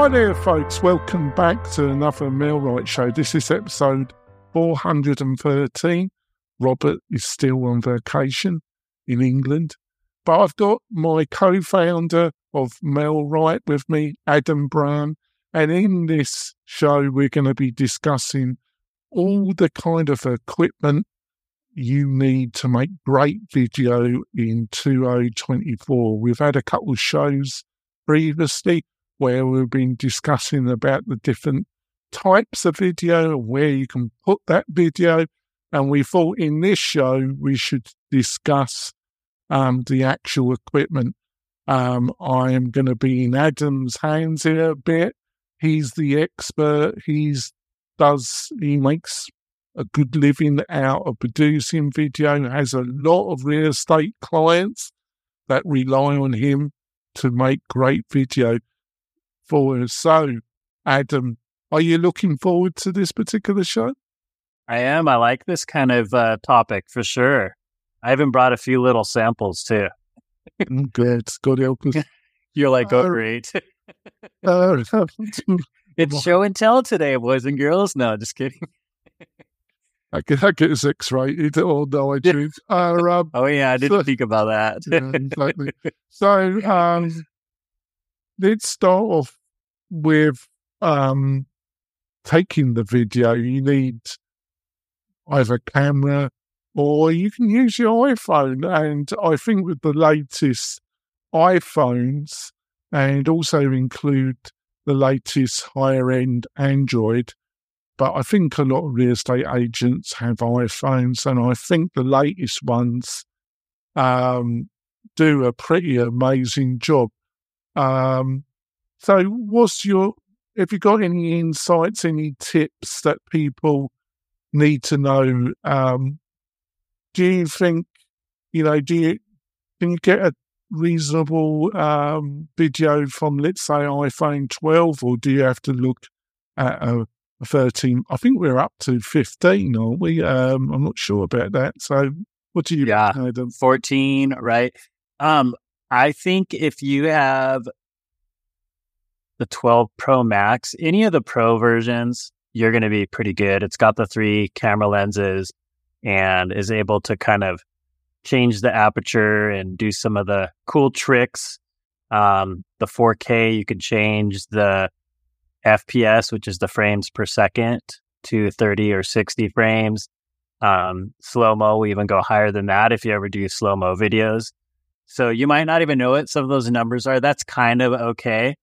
Hi there, folks. Welcome back to another Mail-Right show. This is episode 413. Robert is still on vacation in England, but I've got my co founder of Mail-Right with me, Adam Brown. And in this show, we're going to be discussing all the kind of equipment you need to make great video in 2024. We've had a couple of shows previously where we've been discussing about the different types of video where you can put that video. And we thought in this show we should discuss um, the actual equipment. Um, I am going to be in Adam's hands here a bit. He's the expert. He's does he makes a good living out of producing video. Has a lot of real estate clients that rely on him to make great video for us. So, Adam, are you looking forward to this particular show? I am. I like this kind of uh, topic for sure. I even brought a few little samples too. Mm, good. God help us. You're like, oh, uh, great. uh, it's show and tell today, boys and girls. No, just kidding. I get, I get X rated or no, I do. Uh, um, oh, yeah, I didn't so, think about that. yeah, exactly. So, um, let's start off with um, taking the video. You need either a camera or you can use your iPhone. And I think with the latest iPhones and also include the latest higher end Android, but I think a lot of real estate agents have iPhones, and I think the latest ones um, do a pretty amazing job. Um, so, what's your have you got any insights, any tips that people need to know? Um, do you think, you know, do you can you get a reasonable um, video from, let's say, iPhone 12, or do you have to look at a, a 13? I think we're up to 15, aren't we? Um, I'm not sure about that. So, what do you? Yeah, 14, right? Um, I think if you have the 12 Pro Max, any of the Pro versions, you're going to be pretty good. It's got the three camera lenses and is able to kind of change the aperture and do some of the cool tricks. Um, the 4K, you can change the FPS, which is the frames per second, to 30 or 60 frames. Um, slow mo, we even go higher than that if you ever do slow mo videos. So you might not even know what some of those numbers are. That's kind of okay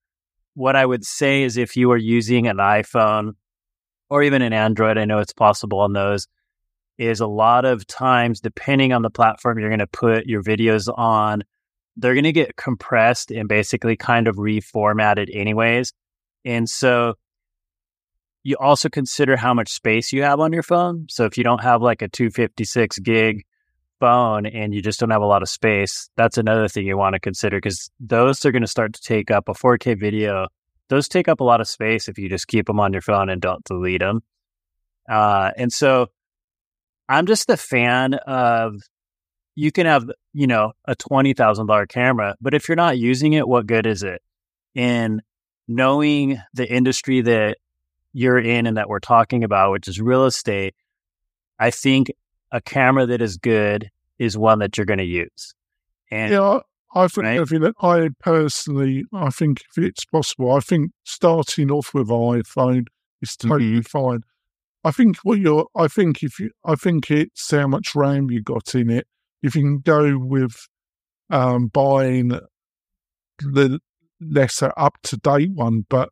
what I would say is if you are using an iPhone or even an Android, I know it's possible on those, is a lot of times, depending on the platform you're going to put your videos on, they're going to get compressed and basically kind of reformatted, anyways. And so you also consider how much space you have on your phone. So if you don't have like a 256 gig phone and you just don't have a lot of space, that's another thing you want to consider because those are going to start to take up a 4K video. Those take up a lot of space if you just keep them on your phone and don't delete them. Uh, and so I'm just a fan of you can have, you know, a $20,000 camera, but if you're not using it, what good is it? And knowing the industry that you're in and that we're talking about, which is real estate, I think a camera that is good is one that you're going to use. And yeah, I think, right? That I personally, I think if it's possible, I think starting off with iPhone is totally mm-hmm. fine. I think what you're, I think if you, I think it's how much RAM you got in it. If you can go with um, buying the lesser up to date one, but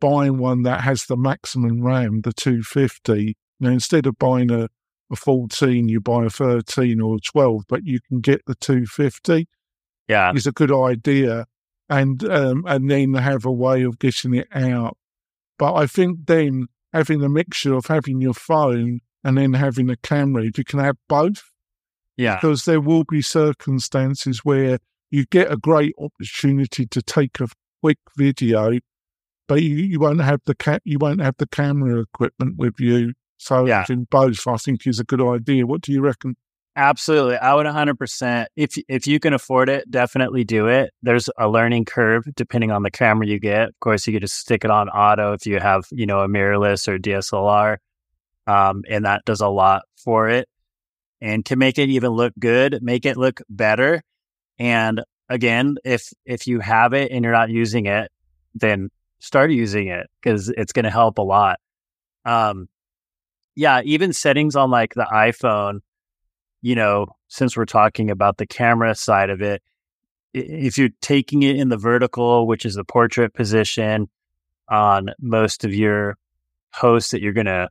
buying one that has the maximum RAM, the 250. Now, instead of buying a a 14, you buy a 13 or a 12, but you can get the 250. Yeah. It's a good idea. And, um, and then have a way of getting it out. But I think then having a mixture of having your phone and then having a camera, you can have both. Yeah. Because there will be circumstances where you get a great opportunity to take a quick video, but you, you won't have the ca- you won't have the camera equipment with you so yeah. in both, I think is a good idea. What do you reckon? Absolutely. I would 100%. If if you can afford it, definitely do it. There's a learning curve depending on the camera you get. Of course, you could just stick it on auto if you have, you know, a mirrorless or DSLR. Um, and that does a lot for it. And to make it even look good, make it look better. And again, if if you have it and you're not using it, then start using it because it's going to help a lot. Um, yeah, even settings on like the iPhone you know, since we're talking about the camera side of it, if you're taking it in the vertical, which is the portrait position on most of your posts that you're going to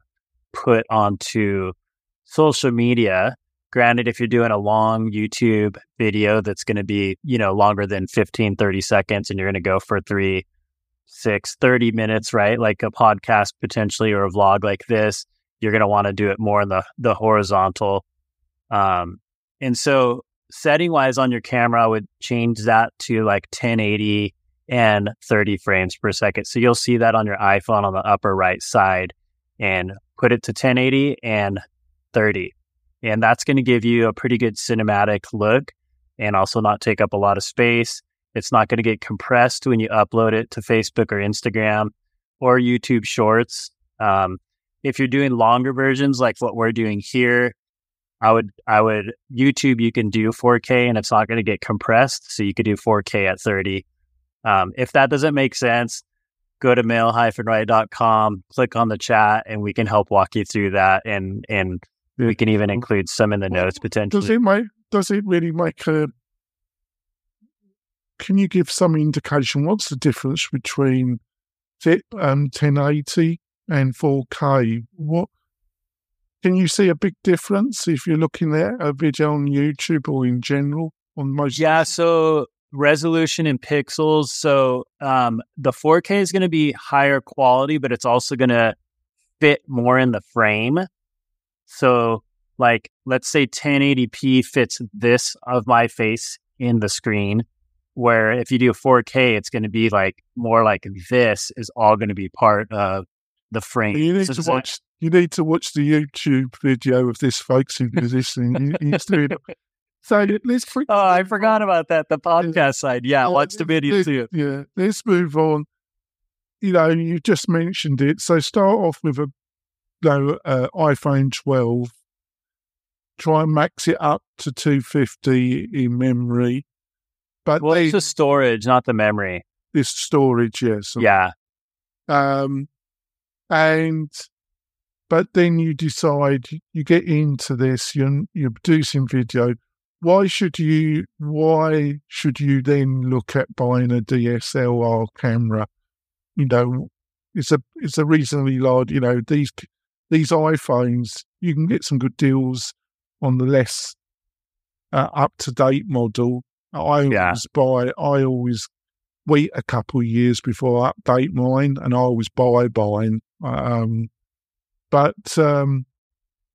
put onto social media, granted, if you're doing a long YouTube video that's going to be, you know, longer than 15, 30 seconds and you're going to go for three, six, 30 minutes, right? Like a podcast potentially or a vlog like this, you're going to want to do it more in the, the horizontal um, and so setting wise on your camera, I would change that to like 1080 and 30 frames per second. So you'll see that on your iPhone on the upper right side and put it to 1080 and 30. And that's going to give you a pretty good cinematic look and also not take up a lot of space. It's not going to get compressed when you upload it to Facebook or Instagram or YouTube Shorts. Um, if you're doing longer versions like what we're doing here, I would I would YouTube you can do 4K and it's not going to get compressed, so you could do 4K at 30. Um, if that doesn't make sense, go to mail-right.com, click on the chat, and we can help walk you through that, and and we can even include some in the notes potentially. Does it make Does it really make a? Can you give some indication? What's the difference between um, 1080 and 4K? What can you see a big difference if you're looking at a video on YouTube or in general on most? Yeah, so resolution in pixels. So um, the 4K is going to be higher quality, but it's also going to fit more in the frame. So, like, let's say 1080p fits this of my face in the screen, where if you do 4K, it's going to be like more like this is all going to be part of the frame. You need so to watch you need to watch the YouTube video of this, folks, who's listening. He's doing it. So let's. oh, I forgot about that. The podcast yeah. side. Yeah, yeah watch the video too. Yeah, let's move on. You know, you just mentioned it. So start off with a you know, uh, iPhone 12. Try and max it up to 250 in memory. But well, they, it's the storage, not the memory. It's storage, yes. Yeah. Um, and but then you decide you get into this, you're, you're producing video. Why should you? Why should you then look at buying a DSLR camera? You know, it's a it's a reasonably large. You know, these these iPhones, you can get some good deals on the less uh, up to date model. I always yeah. buy. I always wait a couple of years before I update mine, and I always buy mine. Um, but um,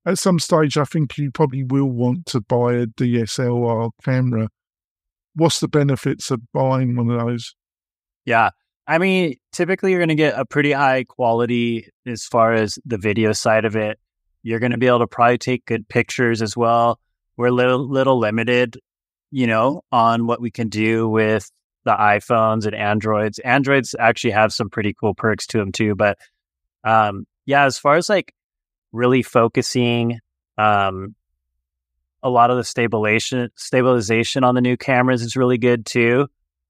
at some stage, I think you probably will want to buy a DSLR camera. What's the benefits of buying one of those? Yeah. I mean, typically you're going to get a pretty high quality as far as the video side of it. You're going to be able to probably take good pictures as well. We're a little, little limited, you know, on what we can do with the iPhones and Androids. Androids actually have some pretty cool perks to them too, but um, yeah, as far as like really focusing um, a lot of the stabilization stabilization on the new cameras is really good too.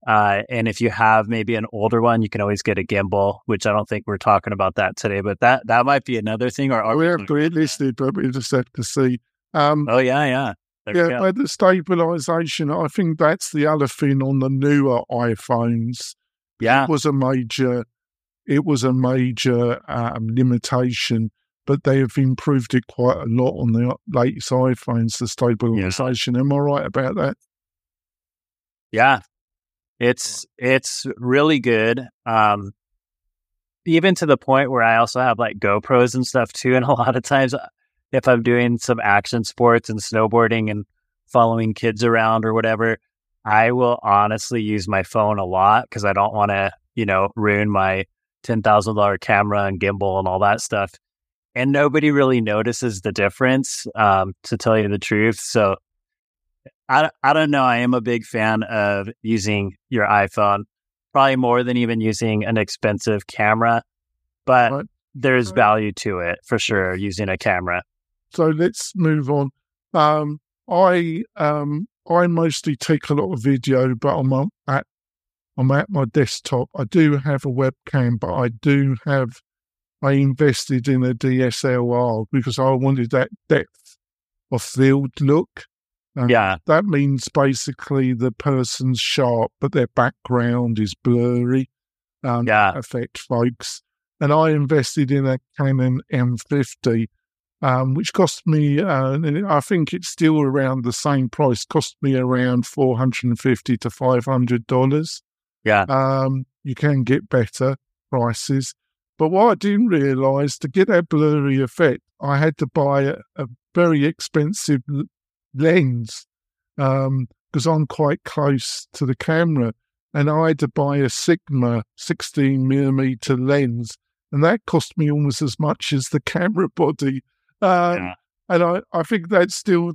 Uh, and if you have maybe an older one, you can always get a gimbal, which I don't think we're talking about that today, but that that might be another thing. Or we're listed, but we just have to see. Um, oh yeah, yeah. Yeah, but the stabilization, I think that's the other thing on the newer iPhones. Yeah, it was a major it was a major um, limitation, but they have improved it quite a lot on the latest iPhones, the stabilization. Yeah. Am I right about that? Yeah, it's it's really good. Um, even to the point where I also have like GoPros and stuff too. And a lot of times, uh, if I'm doing some action sports and snowboarding and following kids around or whatever, I will honestly use my phone a lot because I don't want to, you know, ruin my $10,000 camera and gimbal and all that stuff. and nobody really notices the difference, um, to tell you the truth. So I, I don't know. I am a big fan of using your iPhone, probably more than even using an expensive camera, but there's value to it for sure using a camera. So let's move on. Um, I um, I mostly take a lot of video, but I'm at I'm at my desktop. I do have a webcam, but I do have I invested in a DSLR because I wanted that depth of field look. And yeah. That means basically the person's sharp, but their background is blurry. Um, yeah. Affect folks. And I invested in a Canon M50, um, which cost me, uh, I think it's still around the same price, cost me around 450 to $500. Yeah. Um, you can get better prices. But what I didn't realise, to get that blurry effect, I had to buy a, a very expensive lens because um, I'm quite close to the camera. And I had to buy a Sigma 16 millimeter lens, and that cost me almost as much as the camera body. Um, yeah. And I, I think that's still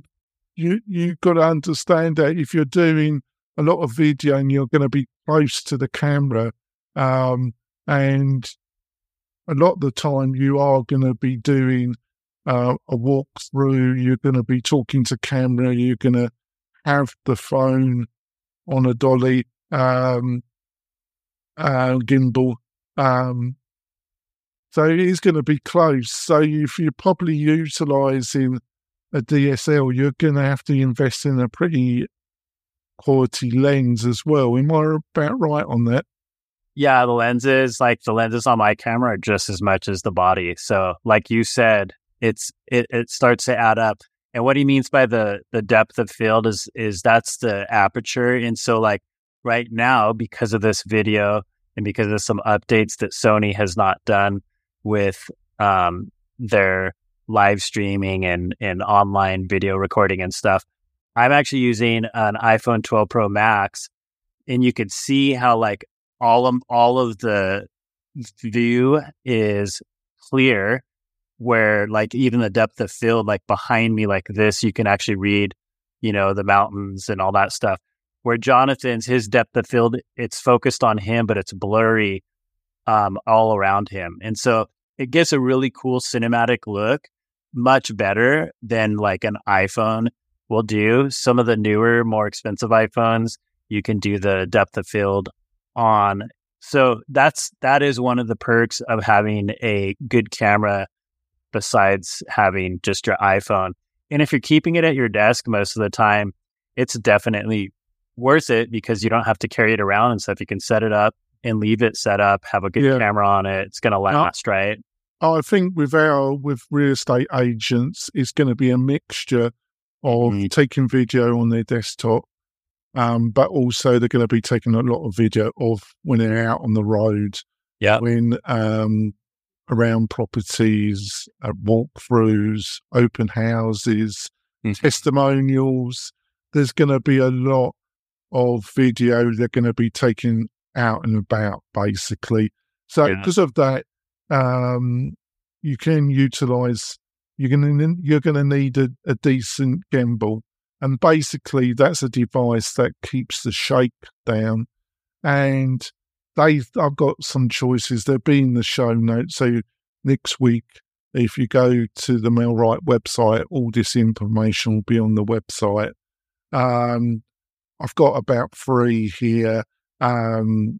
you you've got to understand that if you're doing a lot of video and you're going to be close to the camera, um, and a lot of the time you are going to be doing uh, a walkthrough, you're going to be talking to camera, you're going to have the phone on a dolly um, uh, gimbal. Um, so it is going to be close. So if you're probably utilizing a DSL, you're going to have to invest in a pretty quality lens as well. Am I about right on that? Yeah, the lenses, like the lenses on my camera, are just as much as the body. So, like you said, it's it, it starts to add up. And what he means by the the depth of field is is that's the aperture. And so, like right now, because of this video and because of some updates that Sony has not done with um, their live streaming and and online video recording and stuff, I'm actually using an iPhone 12 Pro Max, and you could see how like all of all of the view is clear where like even the depth of field like behind me like this you can actually read you know the mountains and all that stuff. Where jonathan's his depth of field it's focused on him but it's blurry um, all around him. And so it gives a really cool cinematic look much better than like an iphone will do some of the newer more expensive iphones you can do the depth of field on. So that's that is one of the perks of having a good camera besides having just your iPhone. And if you're keeping it at your desk most of the time, it's definitely worth it because you don't have to carry it around and stuff. You can set it up and leave it set up, have a good yeah. camera on it. It's going to last, right? I think with our with real estate agents, it's going to be a mixture of mm. taking video on their desktop um, but also they're going to be taking a lot of video of when they're out on the road. Yeah. When um, around properties, uh, walkthroughs, open houses, mm-hmm. testimonials. There's going to be a lot of video they're going to be taking out and about, basically. So yeah. because of that, um, you can utilize. You're going to you're to need a, a decent gimbal and basically, that's a device that keeps the shake down. And they, I've got some choices. They'll be in the show notes. So next week, if you go to the MailRight website, all this information will be on the website. Um, I've got about three here. Um,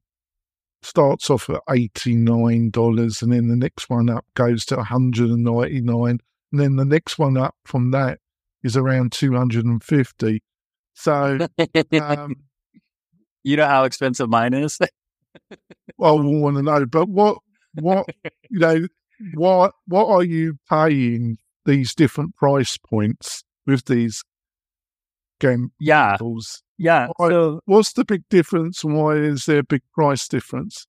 starts off at $89 and then the next one up goes to 199 and then the next one up from that is around 250. So, um, you know how expensive mine is? well, we want to know, but what, what, you know, what, what are you paying these different price points with these game yeah. Yeah. Why, so, what's the big difference? Why is there a big price difference?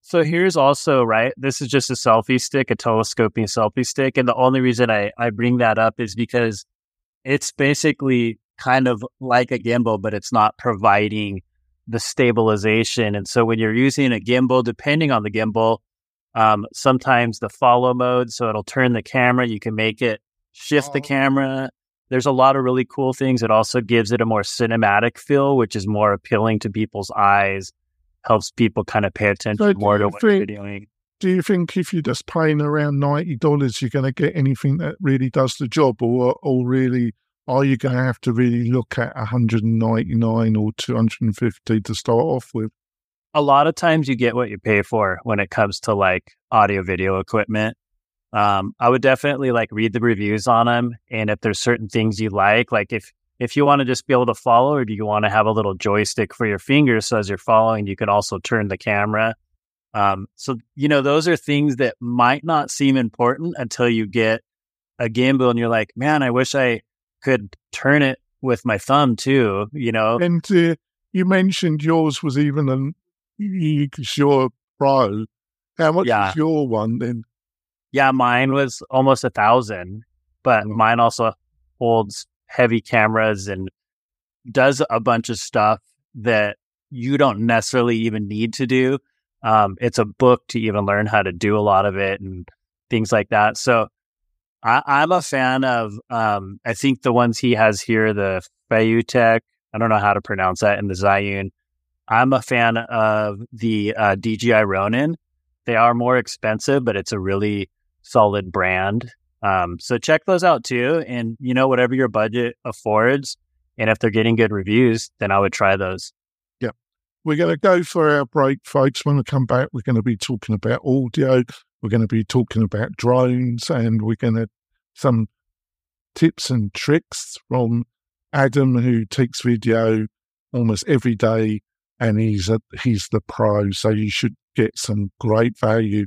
So here's also right. This is just a selfie stick, a telescoping selfie stick, and the only reason I I bring that up is because it's basically kind of like a gimbal, but it's not providing the stabilization. And so when you're using a gimbal, depending on the gimbal, Um, sometimes the follow mode, so it'll turn the camera. You can make it shift the Oh. camera. There's a lot of really cool things. It also gives it a more cinematic feel, which is more appealing to people's eyes. Helps people kind of pay attention So more to what you're think- videoing. Do you think if you're just paying around ninety dollars, you're going to get anything that really does the job, or or really are you going to have to really look at 199 or 250 to start off with? a lot of times you get what you pay for when it comes to like audio video equipment. Um, I would definitely like read the reviews on them, and if there's certain things you like, like if if you want to just be able to follow, or do you want to have a little joystick for your fingers, so as you're following, you can also turn the camera. Um, so you know those are things that might not seem important until you get a gimbal, and you're like, man, I wish I could turn it with my thumb too. You know, And uh, you mentioned yours was even an you, 'cause you're pro. How much Yeah. is your one then? Yeah, mine was almost a thousand, but Wow. mine also holds heavy cameras and does a bunch of stuff that you don't necessarily even need to do. Um, it's a book to even learn how to do a lot of it and things like that. So I, I'm a fan of, um, I think the ones he has here, the FeiyuTech, I don't know how to pronounce that, and the Zhiyun. I'm a fan of the uh, DJI Ronin. They are more expensive, but it's a really solid brand. Um, so check those out too. And you know, whatever your budget affords, and if they're getting good reviews, then I would try those. Yep. We're going to go for our break, folks. When we come back, we're going to be talking about audio. We're going to be talking about drones, and we're going to some tips and tricks from Adam, who takes video almost every day, and he's a, he's the pro. So you should get some great value.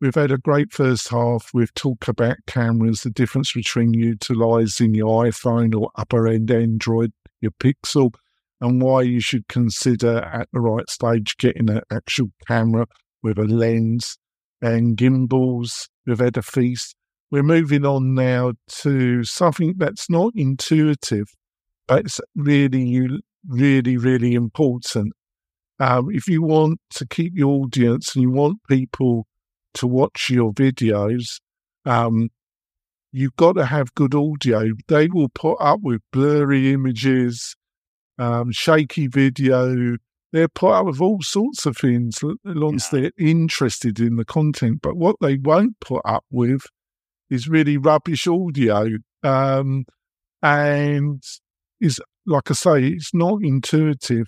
We've had a great first half. We've talked about cameras, the difference between utilizing your iPhone or upper end Android, your Pixel, and why you should consider at the right stage getting an actual camera with a lens and gimbals. We've had a feast. We're moving on now to something that's not intuitive, but it's really, really, really important. Um, if you want to keep your audience and you want people to watch your videos, um, you've got to have good audio. They will put up with blurry images, um, shaky video. They're put up with all sorts of things as Yeah. they're interested in the content. But what they won't put up with is really rubbish audio. Um, and is like I say, it's not intuitive,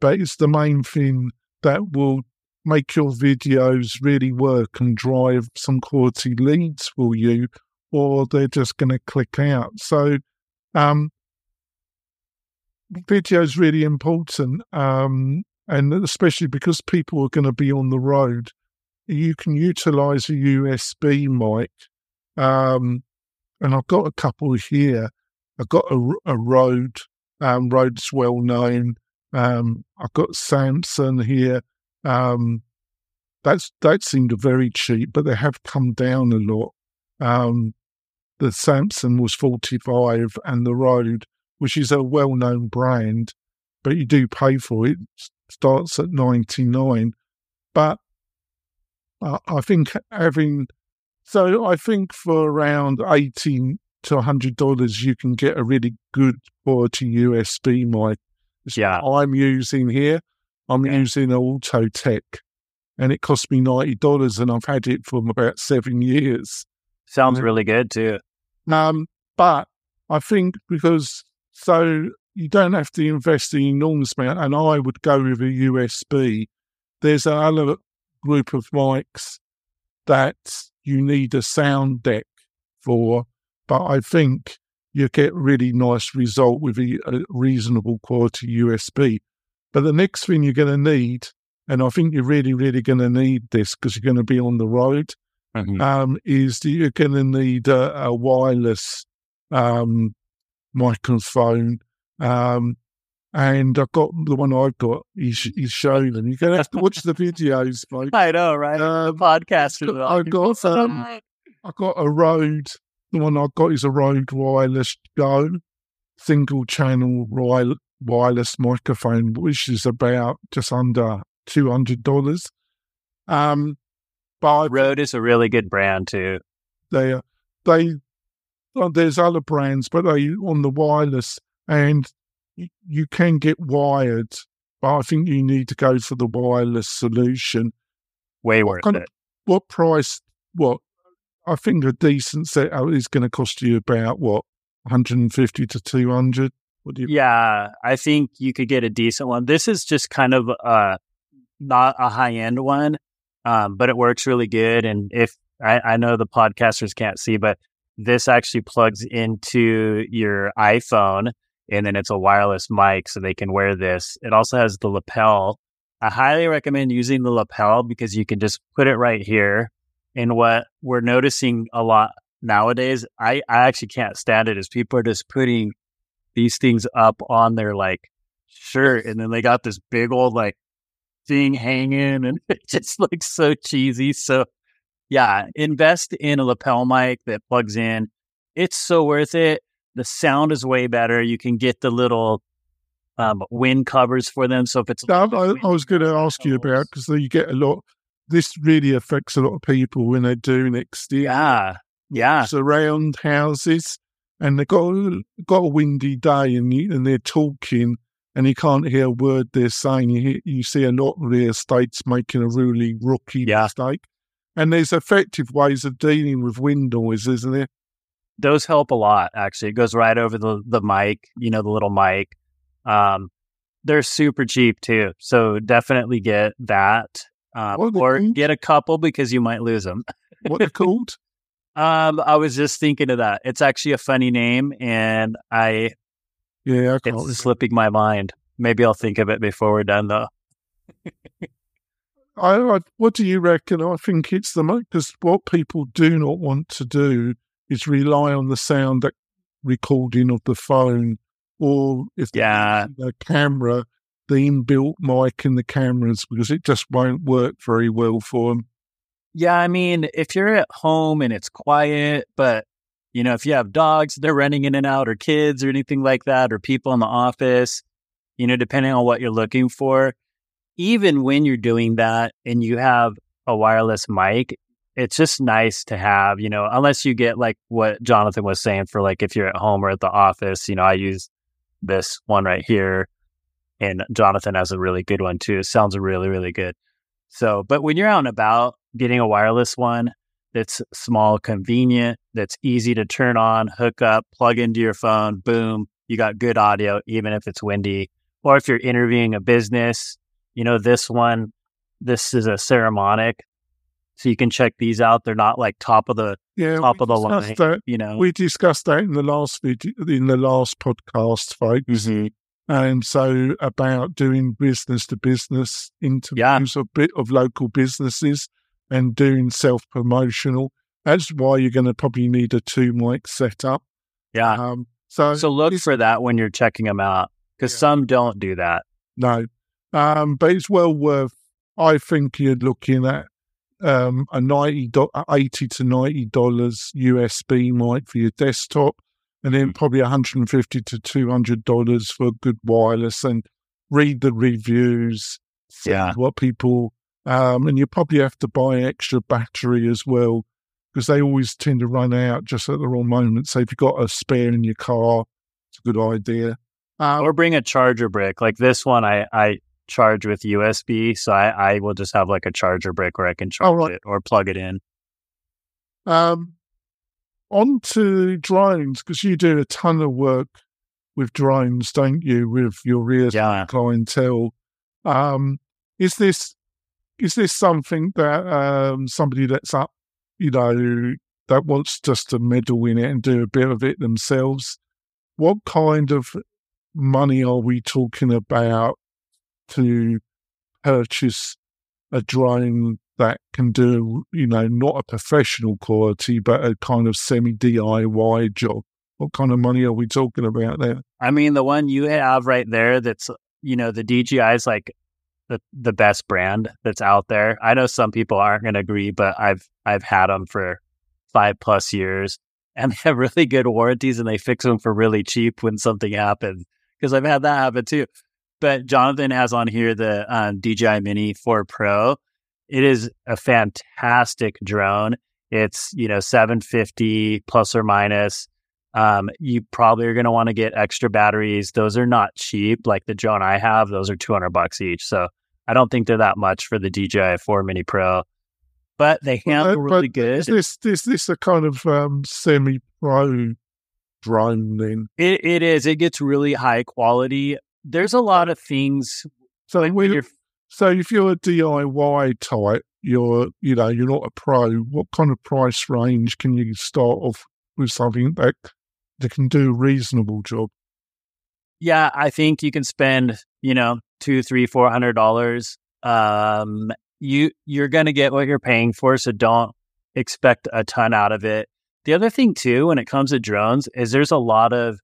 but it's the main thing that will make your videos really work and drive some quality leads for you, or they're just going to click out. So, um, video is really important, um, and especially because people are going to be on the road, you can utilize a USB mic. Um, and I've got a couple here. I've got a, a Rode. Um, Rode's well known. Um, I've got Samson here. Um, that's that seemed very cheap, but they have come down a lot. Um, the Samsung was forty five, and the Rode, which is a well known brand, but you do pay for it, starts at ninety nine. But I, I think having so I think for around eighteen to hundred dollars, you can get a really good quality USB mic. It's Yeah. I'm using here. I'm Yeah. using Autotech, and it cost me ninety dollars, and I've had it for about seven years. Sounds really good too. Um, but I think because so you don't have to invest an enormous amount, and I would go with a USB. There's another group of mics that you need a sound deck for, but I think you get really nice result with a, a reasonable quality USB. But the next thing you're going to need and I think you're really, really going to need this because you're going to be on the road. Mhm. Um, is that you're going to need a, a wireless um, microphone. Um, and I've got the one I've got is, is showing, and you're going to have to watch the videos, mate. I know, right? Um, Podcasters. I've got um, I got a Rode. The one I've got is a Rode Wireless Go, single channel wi- wireless microphone, which is about just under two hundred dollars. Um, but Rode is a really good brand too. they are- they well, there's other brands, but they on the wireless and y- you can get wired. But I think you need to go for the wireless solution. Way What worth kind it. What price? What I think a decent setup is going to cost you about what 150 to 200. What do you? Yeah, I think you could get a decent one. This is just kind of uh not a high end one, um, but it works really good. And if I, I know the podcasters can't see, but this actually plugs into your iPhone and then it's a wireless mic so they can wear this. It also has the lapel. I highly recommend using the lapel because you can just put it right here. And what we're noticing a lot nowadays, I, I actually can't stand it is people are just putting these things up on their like shirt and then they got this big old like thing hanging and it just looks so cheesy. So yeah, invest in a lapel mic that plugs in. It's so worth it. The sound is way better. You can get the little um, wind covers for them. So if it's I, I, I was going to ask you about because you get a lot. This really affects a lot of people when they're doing year. yeah, yeah, around houses, and they've got a, got a windy day, and you, and they're talking, and you can't hear a word they're saying. You hear, you see a lot of the estates making a really rookie Yeah. mistake, and there's effective ways of dealing with wind noise, isn't there? those help a lot. Actually, it goes right over the the mic. You know, the little mic. Um, they're super cheap too, so definitely get that. Um, they or called? get a couple because you might lose them. What they're called? Um, I was just thinking of that. It's actually a funny name, and I Yeah, I it's slipping my mind. Maybe I'll think of it before we're done, though. I, I, what do you reckon? I think it's the most because what people do not want to do is rely on the sound that recording of the phone, or if Yeah. a camera, the inbuilt mic in the cameras because it just won't work very well for them. Yeah, I mean, if you're at home and it's quiet, but you know, if you have dogs, they're running in and out, or kids, or anything like that, or people in the office, you know, depending on what you're looking for, even when you're doing that and you have a wireless mic, it's just nice to have, you know, unless you get like what Jonathan was saying for like if you're at home or at the office, you know, I use this one right here. And Jonathan has a really good one too. It sounds really, really good. So, but when you're out and about, getting a wireless one that's small, convenient, that's easy to turn on, hook up, plug into your phone, boom, you got good audio, even if it's windy. Or if you're interviewing a business, you know, this one, this is a Saramonic. So you can check these out. They're not like top of the, Yeah, top of the line, that. you know. We discussed that in the last video, in the last podcast, folks. Mhm. And so about doing business to business interviews of bit of local businesses and doing self promotional. That's why you're going to probably need a two mic setup. Yeah. Um, so, So look for that when you're checking them out because Yeah. some don't do that. no, um, but it's well worth. I think you're looking at um, a ninety do- eighty to ninety dollars USB mic for your desktop, and then probably one hundred and fifty to two hundred dollars for a good wireless. And read the reviews, Yeah. what people, um, and you probably have to buy extra battery as well because they always tend to run out just at the wrong moment. So if you've got a spare in your car, it's a good idea. Um, or bring a charger brick like this one i i charge with usb so i i will just have like a charger brick where i can charge right. it or plug it in Um, on to drones because you do a ton of work with drones, don't you? With your real yeah clientele. Um, is this is this something that um, somebody that's up, you know, that wants just to meddle in it and do a bit of it themselves? What kind of money are we talking about to purchase a drone that can do, you know, not a professional quality, but a kind of semi DIY job? What kind of money are we talking about there? I mean, the one you have right there that's, you know, the DJI is like the, the best brand that's out there. I know some people aren't going to agree, but I've, I've had them for five plus years and they have really good warranties and they fix them for really cheap when something happens. Cause I've had that happen too. But Jonathan has on here the um, DJI Mini 4 Pro. It is a fantastic drone. It's, you know, 750 plus or minus. Um, you probably are going to want to get extra batteries. Those are not cheap. Like the drone I have, those are 200 bucks each. So I don't think they're that much for the DJI 4 Mini Pro, but they handle But- really but good. Is this, is this a kind of um, semi pro drone then? It, it is. It gets really high quality. There's a lot of things. So when we, you're So if you're a DIY type, you're you know you're not a pro. What kind of price range can you start off with something that that can do a reasonable job? Yeah, I think you can spend, you know, two, three, four hundred dollars. Um, you you're gonna get what you're paying for, so don't expect a ton out of it. The other thing too, when it comes to drones, is there's a lot of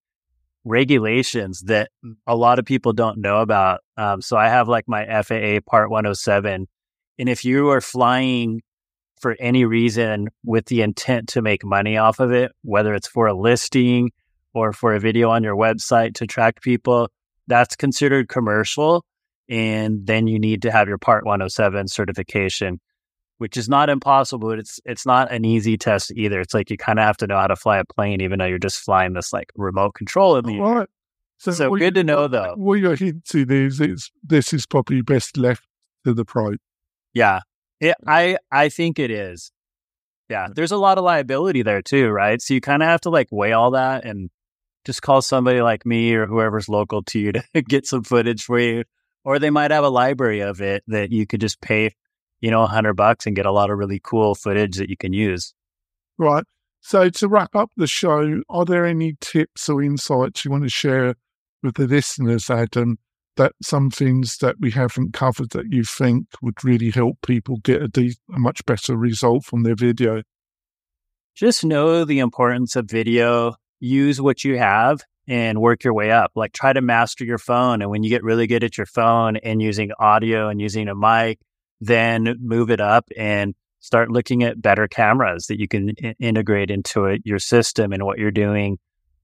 regulations that a lot of people don't know about. Um, so I have like my FAA Part 107, and if you are flying for any reason with the intent to make money off of it, whether it's for a listing or for a video on your website to track people, that's considered commercial. And then you need to have your Part 107 certification, which is not impossible, but it's it's not an easy test either. It's like you kind of have to know how to fly a plane, even though you're just flying this like remote control in the air. Right. So what good you- to know, though. What you're hinting is it's this is probably best left to the pro. Yeah, it, I I think it is. Yeah, there's a lot of liability there too, right? So you kind of have to like weigh all that and just call somebody like me or whoever's local to you to get some footage for you. Or they might have a library of it that you could just pay, you know, a hundred bucks and get a lot of really cool footage that you can use. Right. So to wrap up the show, are there any tips or insights you want to share with the listeners, Adam? That some things that we haven't covered that you think would really help people get a, de- a much better result from their video. Just know the importance of video. Use what you have and work your way up. Like try to master your phone. And when you get really good at your phone and using audio and using a mic, then move it up and start looking at better cameras that you can I- integrate into it, your system and what you're doing.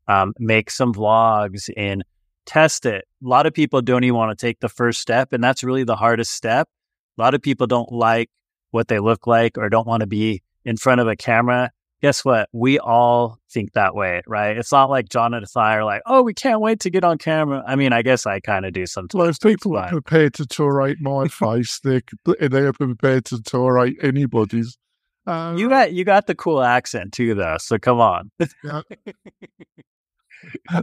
Um, make some vlogs and test it. A lot of people don't even want to take the first step, and that's really the hardest step. A lot of people don't like what they look like or don't want to be in front of a camera. Guess what? We all think that way, right? It's not like John and I are like, oh, we can't wait to get on camera. I mean, I guess I kind of do sometimes. Well, if people are prepared to tolerate my face, they're, they're prepared to tolerate anybody's. Uh, You got you got the cool accent too, though. So come on. yeah.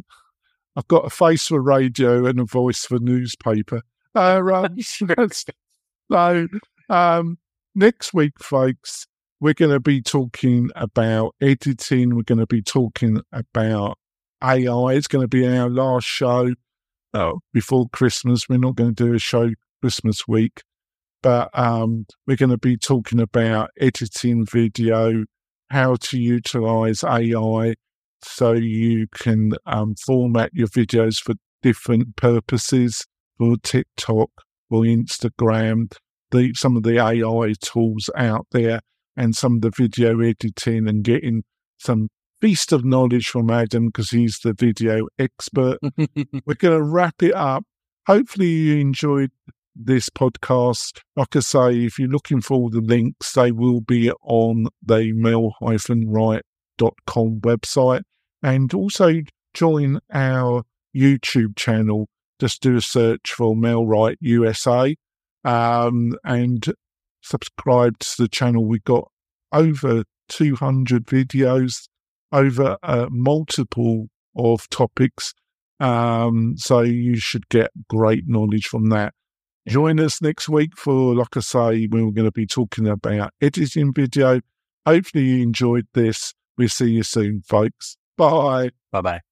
I've got a face for radio and a voice for newspaper. Uh, um, so, um, next week, folks, we're going to be talking about editing. We're going to be talking about AI. It's going to be our last show uh, before Christmas. We're not going to do a show Christmas week, but um, we're going to be talking about editing video, how to utilize AI so you can um, format your videos for different purposes for TikTok or Instagram, the, some of the AI tools out there, and some of the video editing and getting some feast of knowledge from Adam because he's the video expert. We're going to wrap it up. Hopefully, you enjoyed this podcast. Like I say, if you're looking for all the links, they will be on the mail-right.com website. And also join our YouTube channel. Just do a search for Mail-Right USA um, and subscribe to the channel. We've got over 200 videos, over uh, multiple of topics. Um, so you should get great knowledge from that. Join us next week for, like I say, we're going to be talking about editing video. Hopefully you enjoyed this. We'll see you soon, folks. Bye. Bye bye.